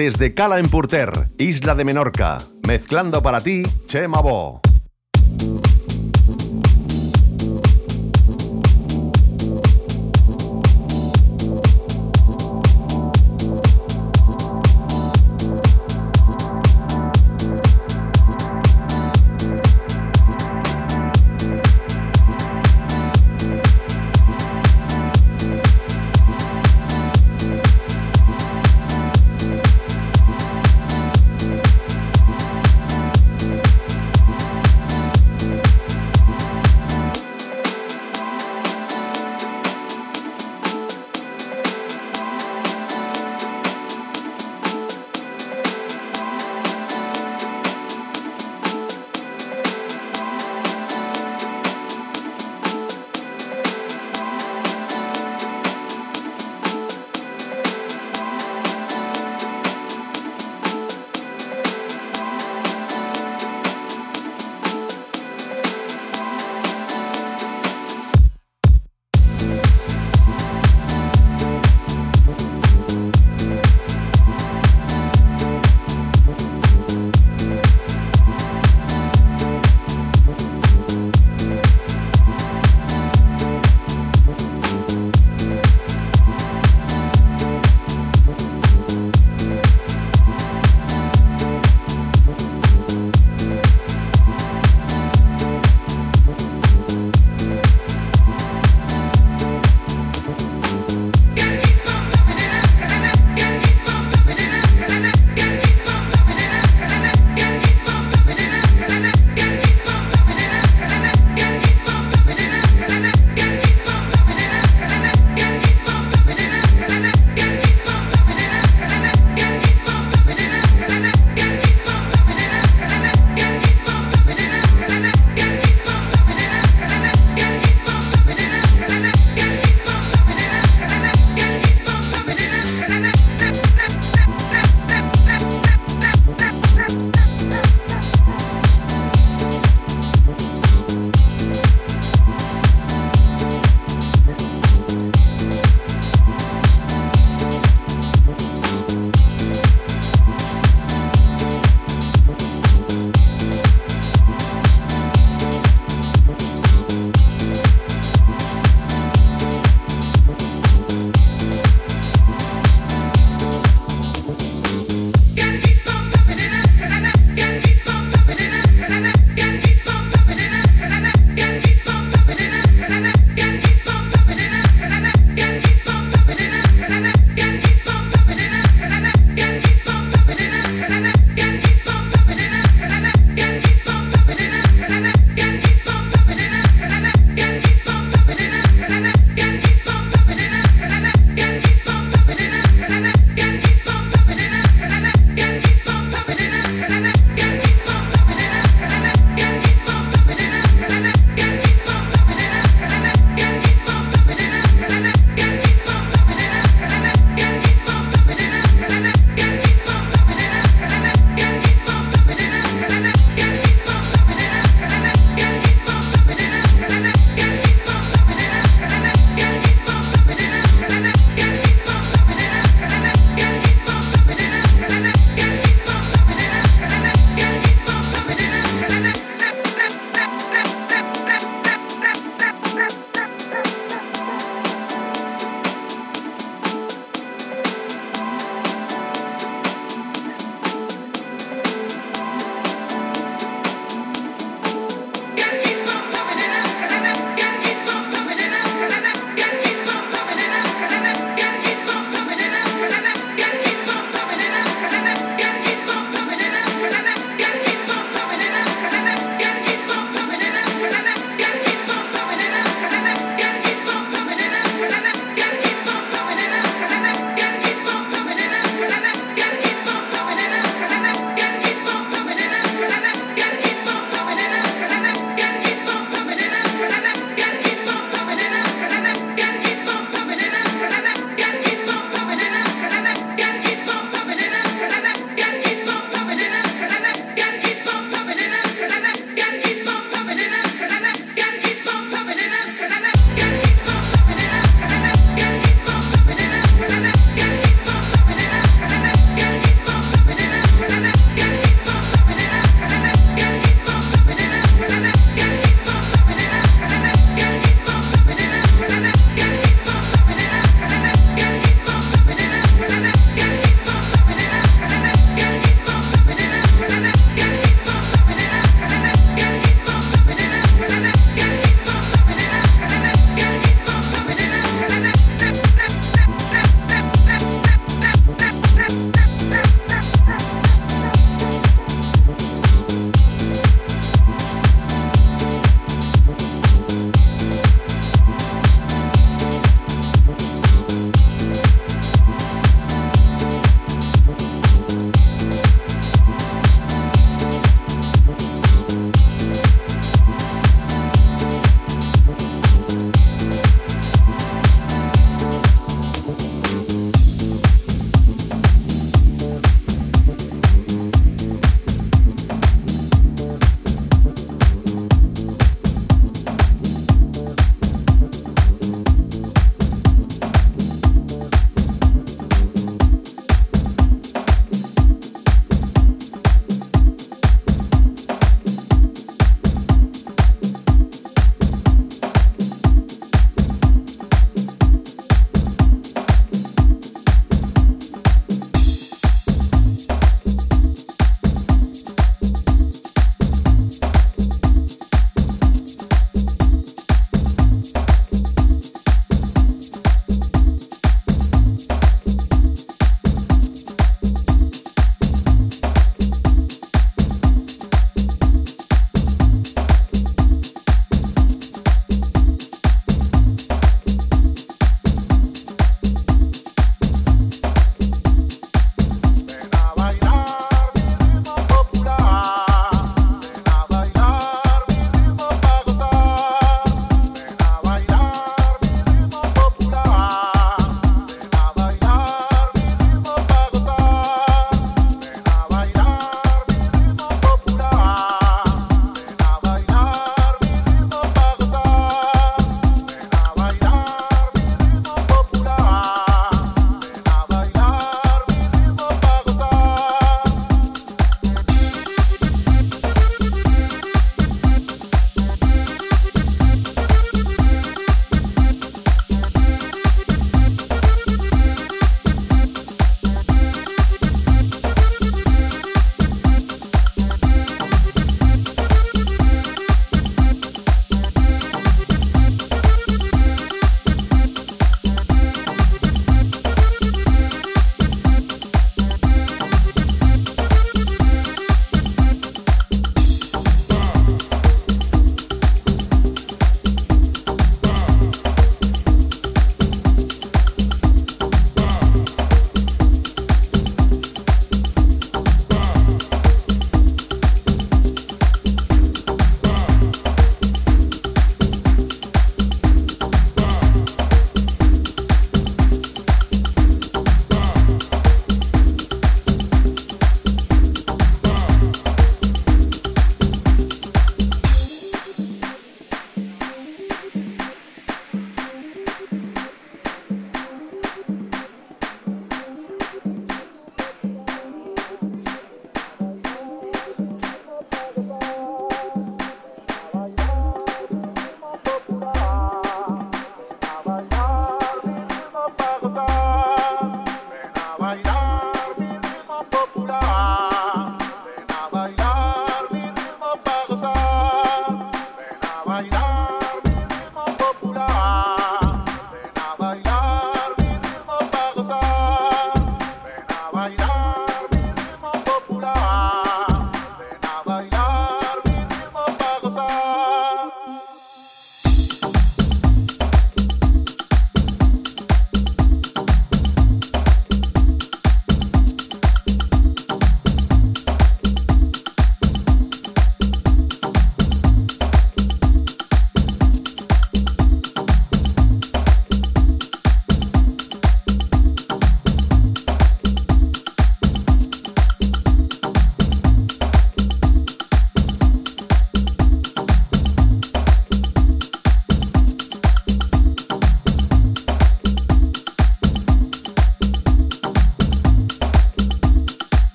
desde Cala en Purter, Isla de Menorca. Mezclando para ti, Chema Bo.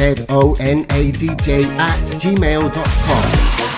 Szonadj at gmail.com.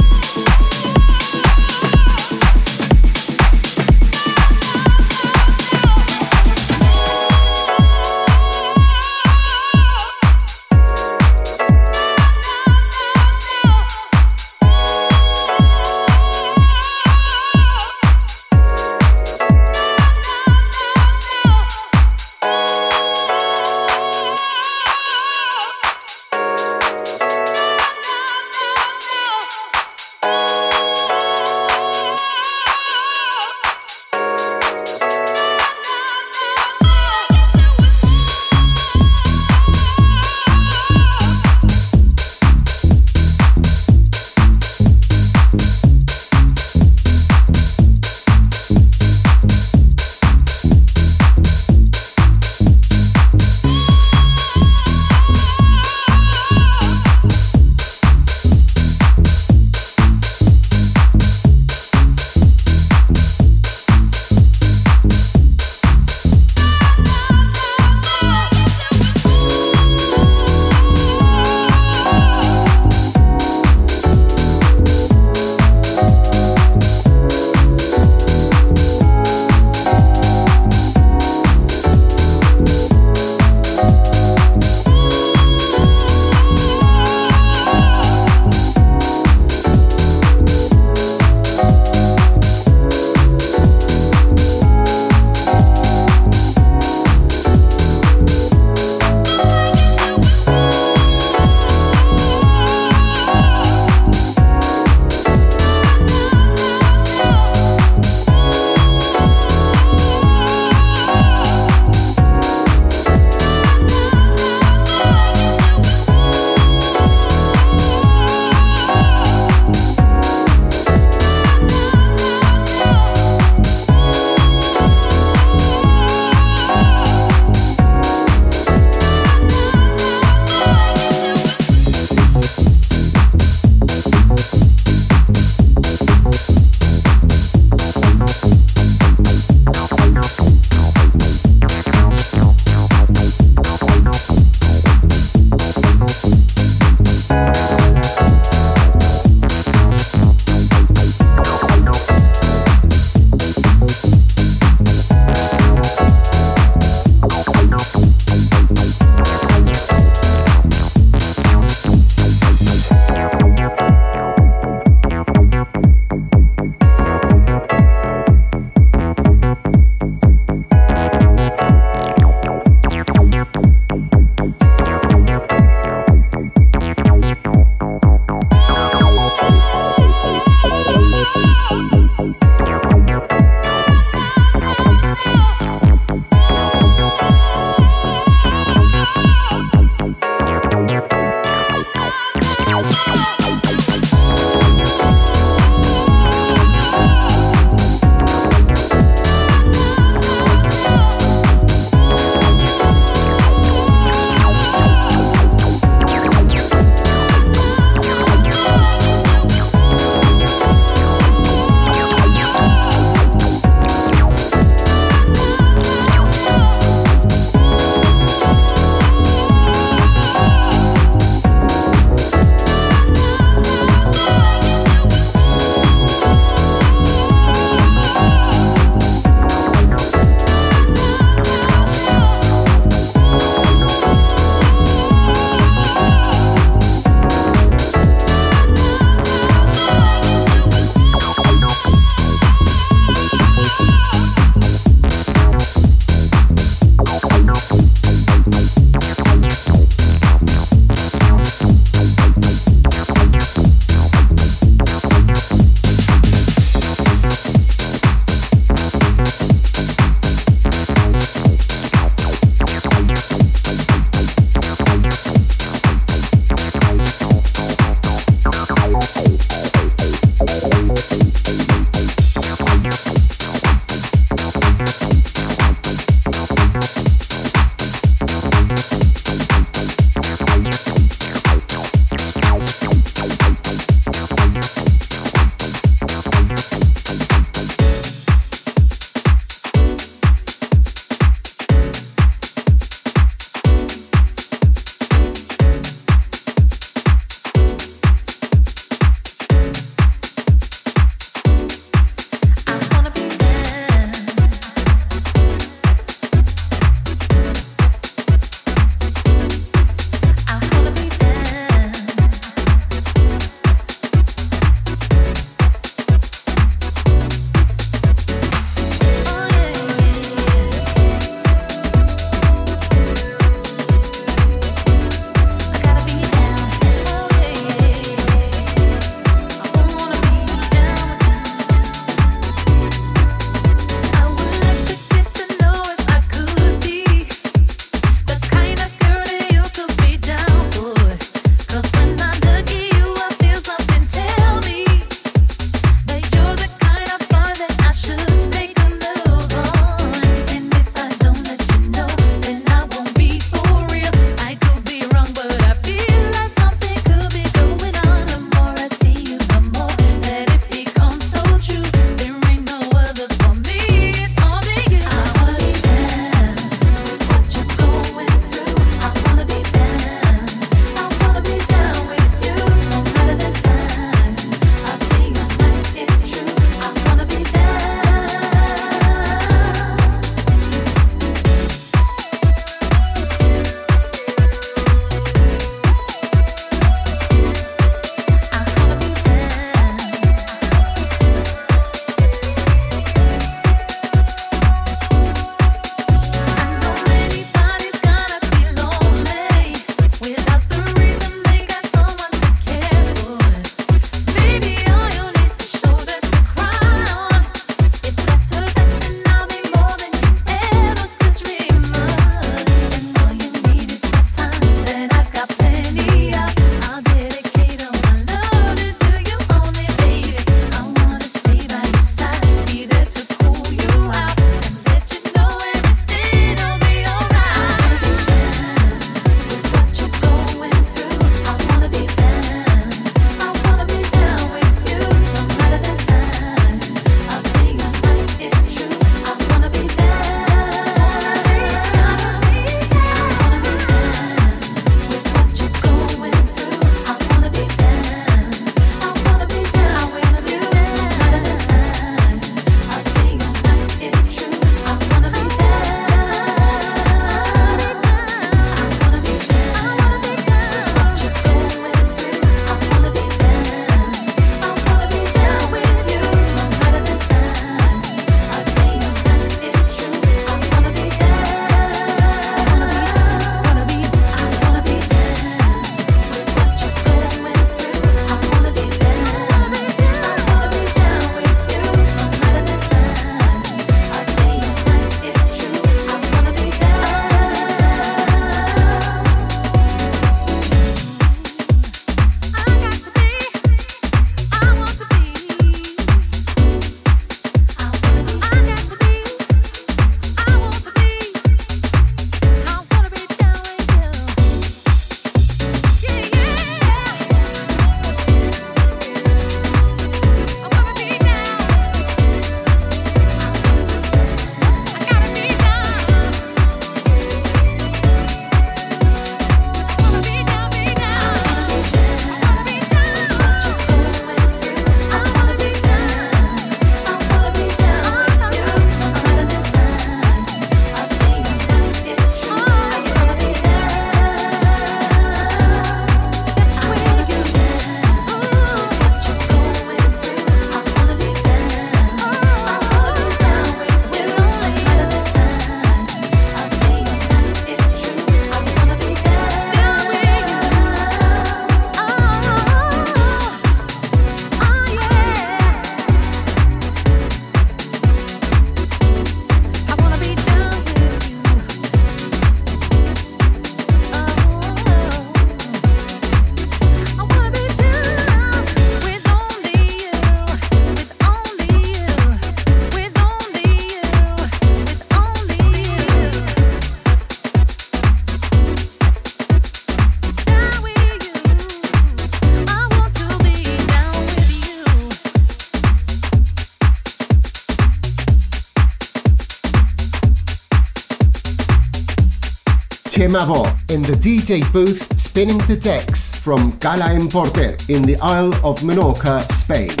In the DJ booth spinning the decks from Cala en Porter in the Isle of Menorca, Spain.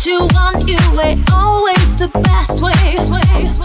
to want you way, always the best way.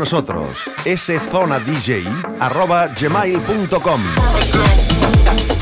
Nosotros. szonadj.gmail.com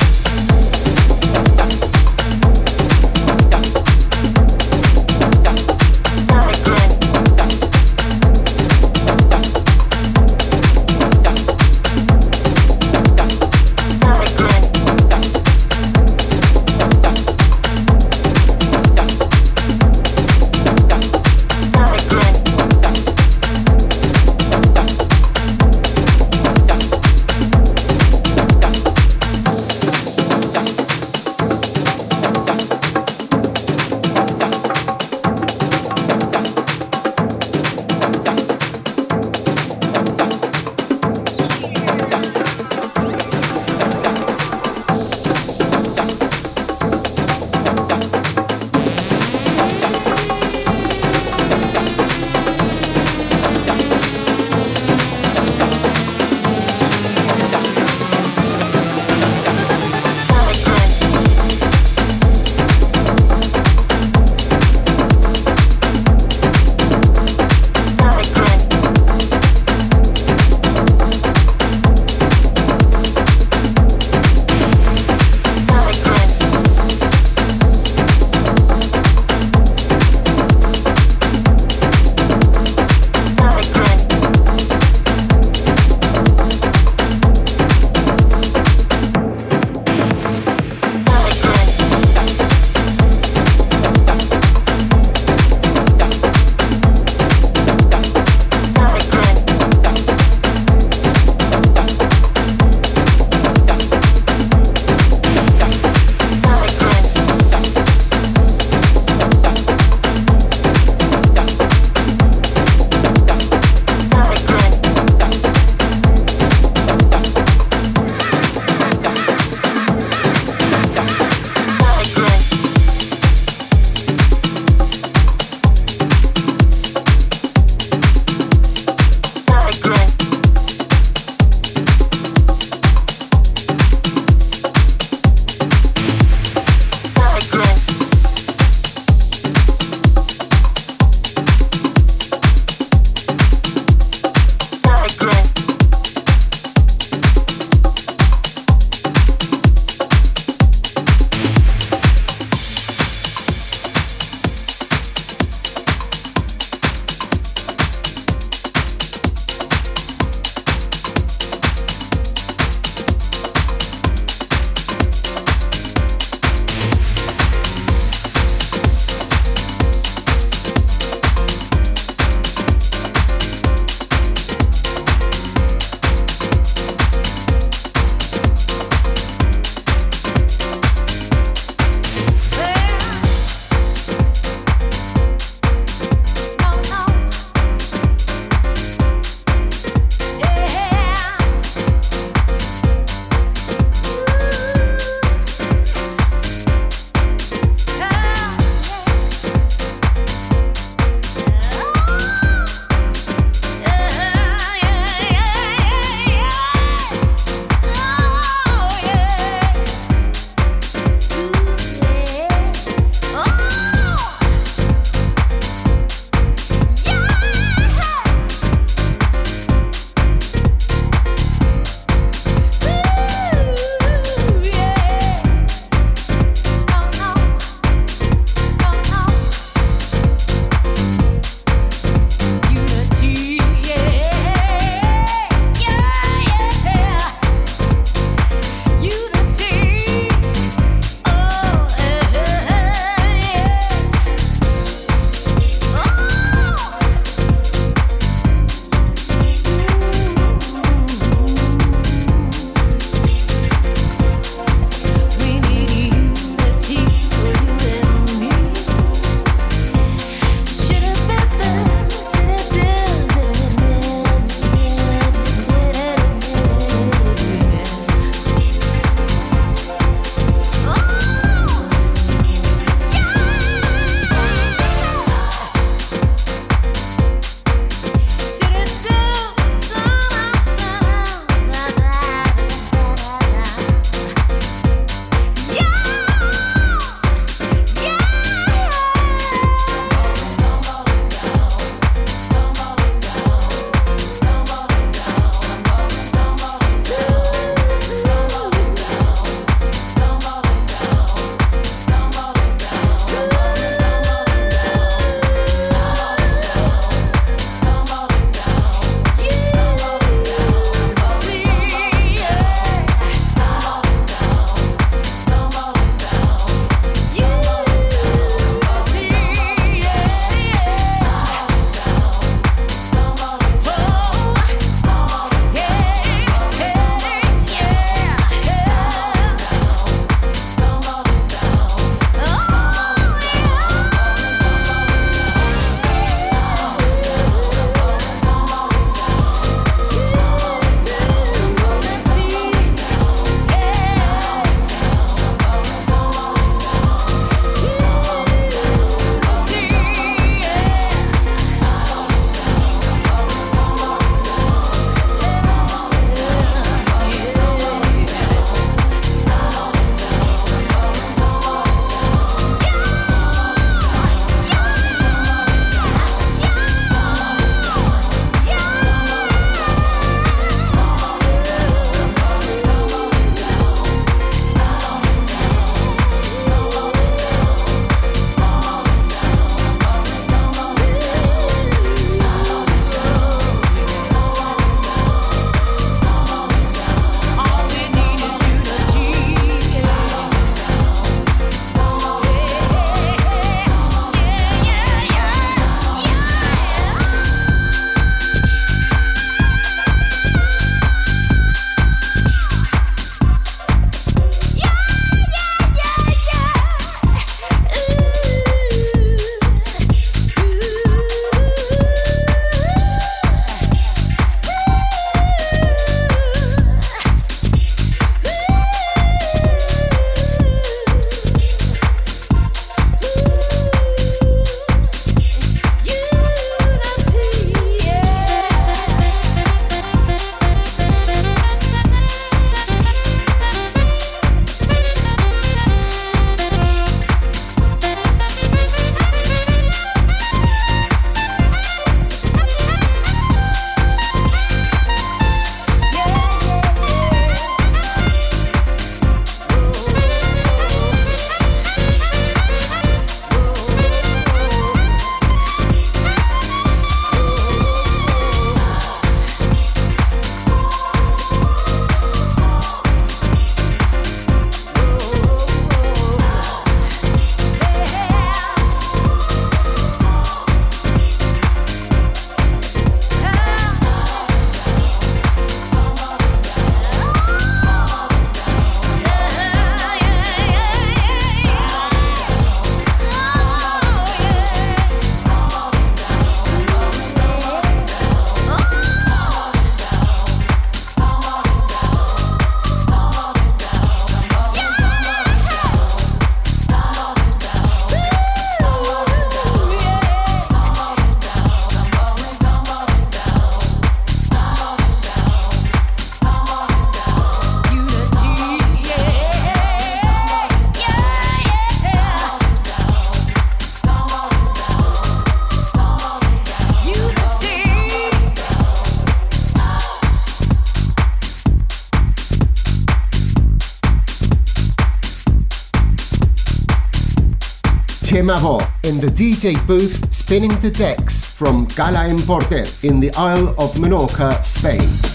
In the DJ booth spinning the decks from Cala en Porter in the Isle of Menorca, Spain.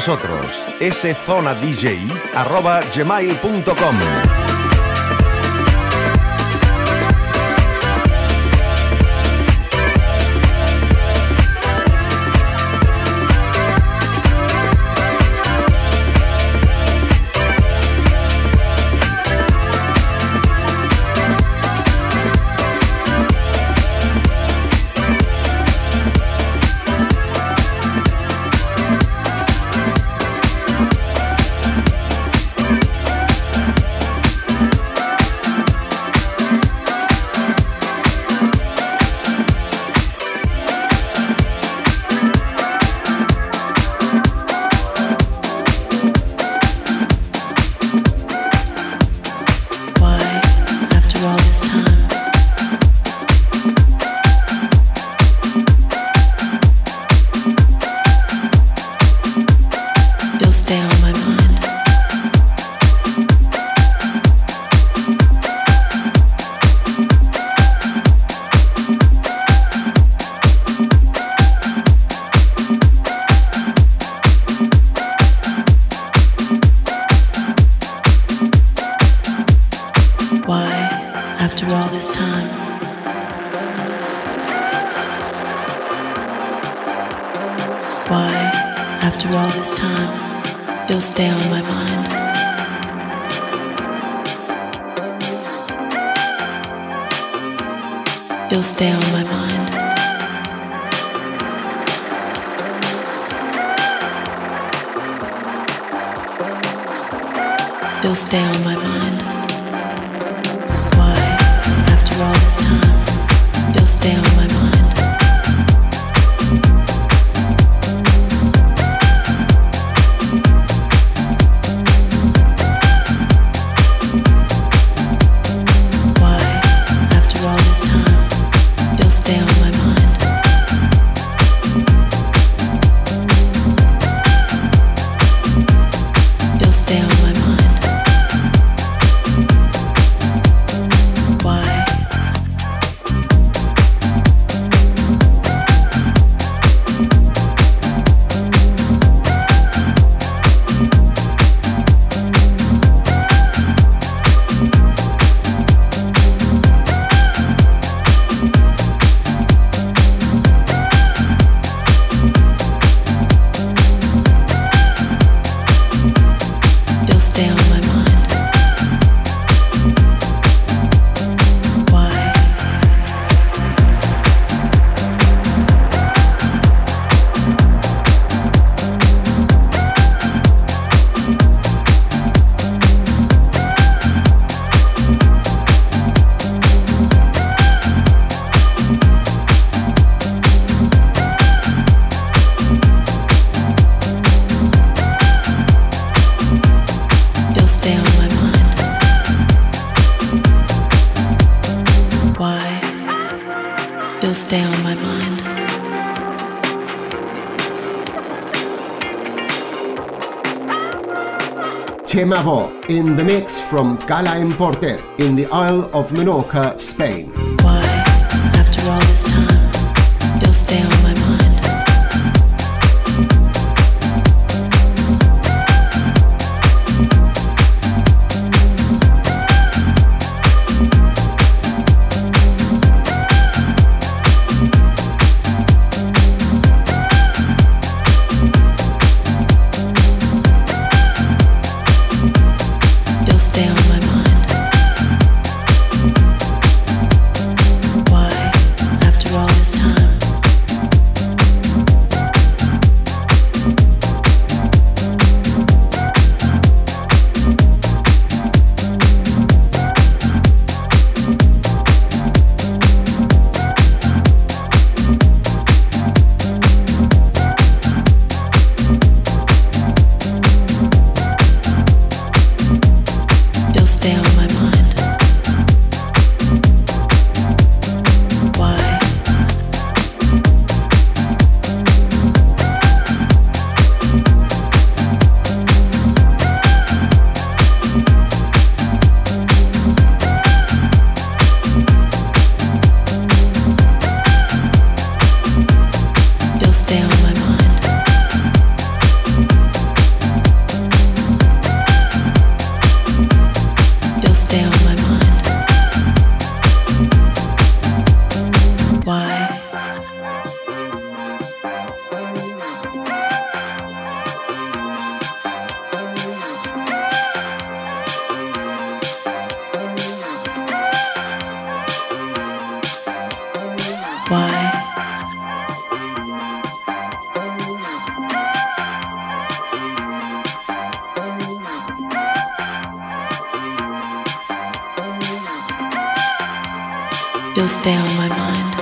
Nosotros. gmail.com Txema Vo in the mix from Cala en Porter in the Isle of Menorca, Spain. You'll stay on my mind.